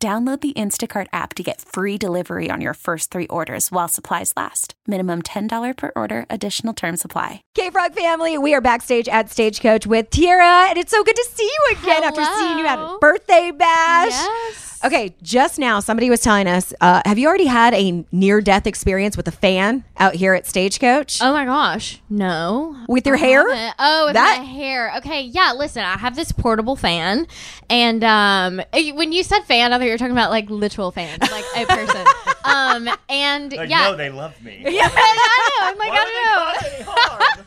Download the Instacart app to get free delivery on your first three orders while supplies last. Minimum $10 per order, additional term supply. K-FROG family, we are backstage at Stagecoach with Tiera, and it's so good to see you again after seeing you at a birthday bash. Yes. Okay, just now somebody was telling us, uh, have you already had a near death experience with a fan out here at Stagecoach? Oh my gosh. No. With your I hair? haven't. Oh, with That- my hair. Okay. Yeah. Listen, I have this portable fan. And um, eh, when you said fan, I thought you were talking about like literal fan, like a person. um, and Like, yeah. no, they love me. yeah, I know. I'm like, Why I don't know. they trying hard?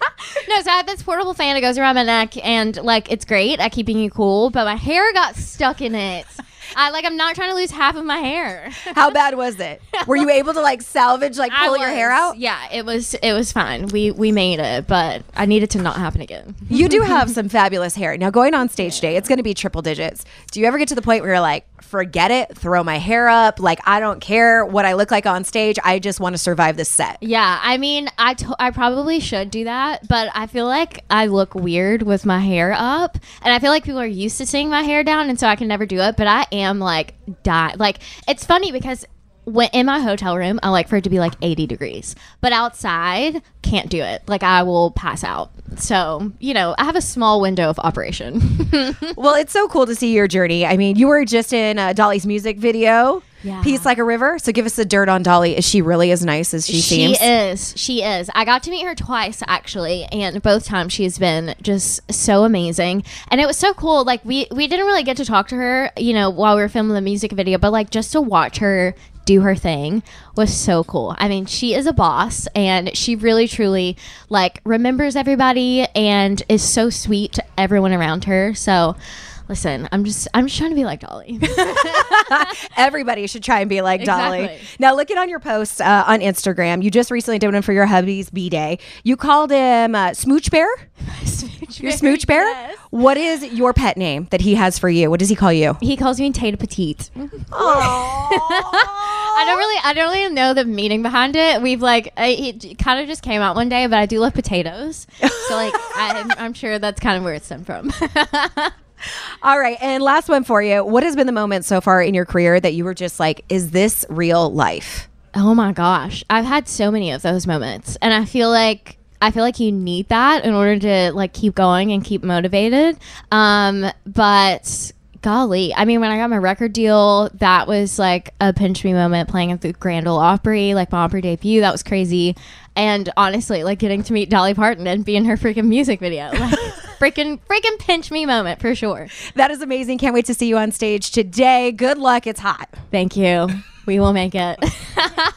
No, so I have this portable fan that goes around my neck, and like it's great at keeping you cool. But my hair got stuck in it. I like I'm not trying to lose half of my hair. How bad was it? Were you able to like salvage, like pull your hair out? Yeah, it was it was fine. We we made it, but I need it to not happen again. You do have some fabulous hair. Now, going on stage day, it's going to be triple digits. Do you ever get to the point where you're like, forget it, throw my hair up? Like, I don't care what I look like on stage. I just want to survive this set. Yeah, I mean, I to- I probably should do that, but I feel like I look weird with my hair up, and I feel like people are used to seeing my hair down, and so I can never do it. But I am like die. Like it's funny because when in my hotel room, I like for it to be like 80 degrees, but outside can't do it. Like I will pass out. So you know, I have a small window of operation. Well, it's so cool to see your journey. I mean, you were just in uh, Dolly's music video, Yeah. Peace Like a River. So give us the dirt on Dolly. Is she really as nice as she, She seems? She is. She is. I got to meet her twice actually, and both times she's been just so amazing. And it was so cool. Like we we didn't really get to talk to her, you know, while we were filming the music video, but like just to watch her do her thing was so cool. I mean, she is a boss and she really truly like remembers everybody and is so sweet to everyone around her. So Listen, I'm just I'm just trying to be like Dolly. Everybody should try and be like Dolly. Exactly. Now, looking on your posts uh, on Instagram, you just recently did one for your hubby's B day. You called him uh, Smooch Bear. Your Smooch Bear. Yes. What is your pet name that he has for you? What does he call you? He calls me Tata Petite. I don't really, I don't really know the meaning behind it. We've like, I, it kind of just came out one day, but I do love potatoes, so like, I'm, I'm sure that's kind of where it's stemmed from. All right, and last one for you. What has been the moment so far in your career that you were just like, is this real life? oh my gosh, I've had so many of those moments, and I feel like. I feel like you need that in order to like keep going and keep motivated. Um, but golly, I mean, when I got my record deal, that was like a pinch me moment playing at the Grand Ole Opry, like my Opry debut. That was crazy. And honestly, like getting to meet Dolly Parton and be in her freaking music video, like freaking freaking pinch me moment for sure. That is amazing. Can't wait to see you on stage today. Good luck. It's hot. Thank you. We will make it.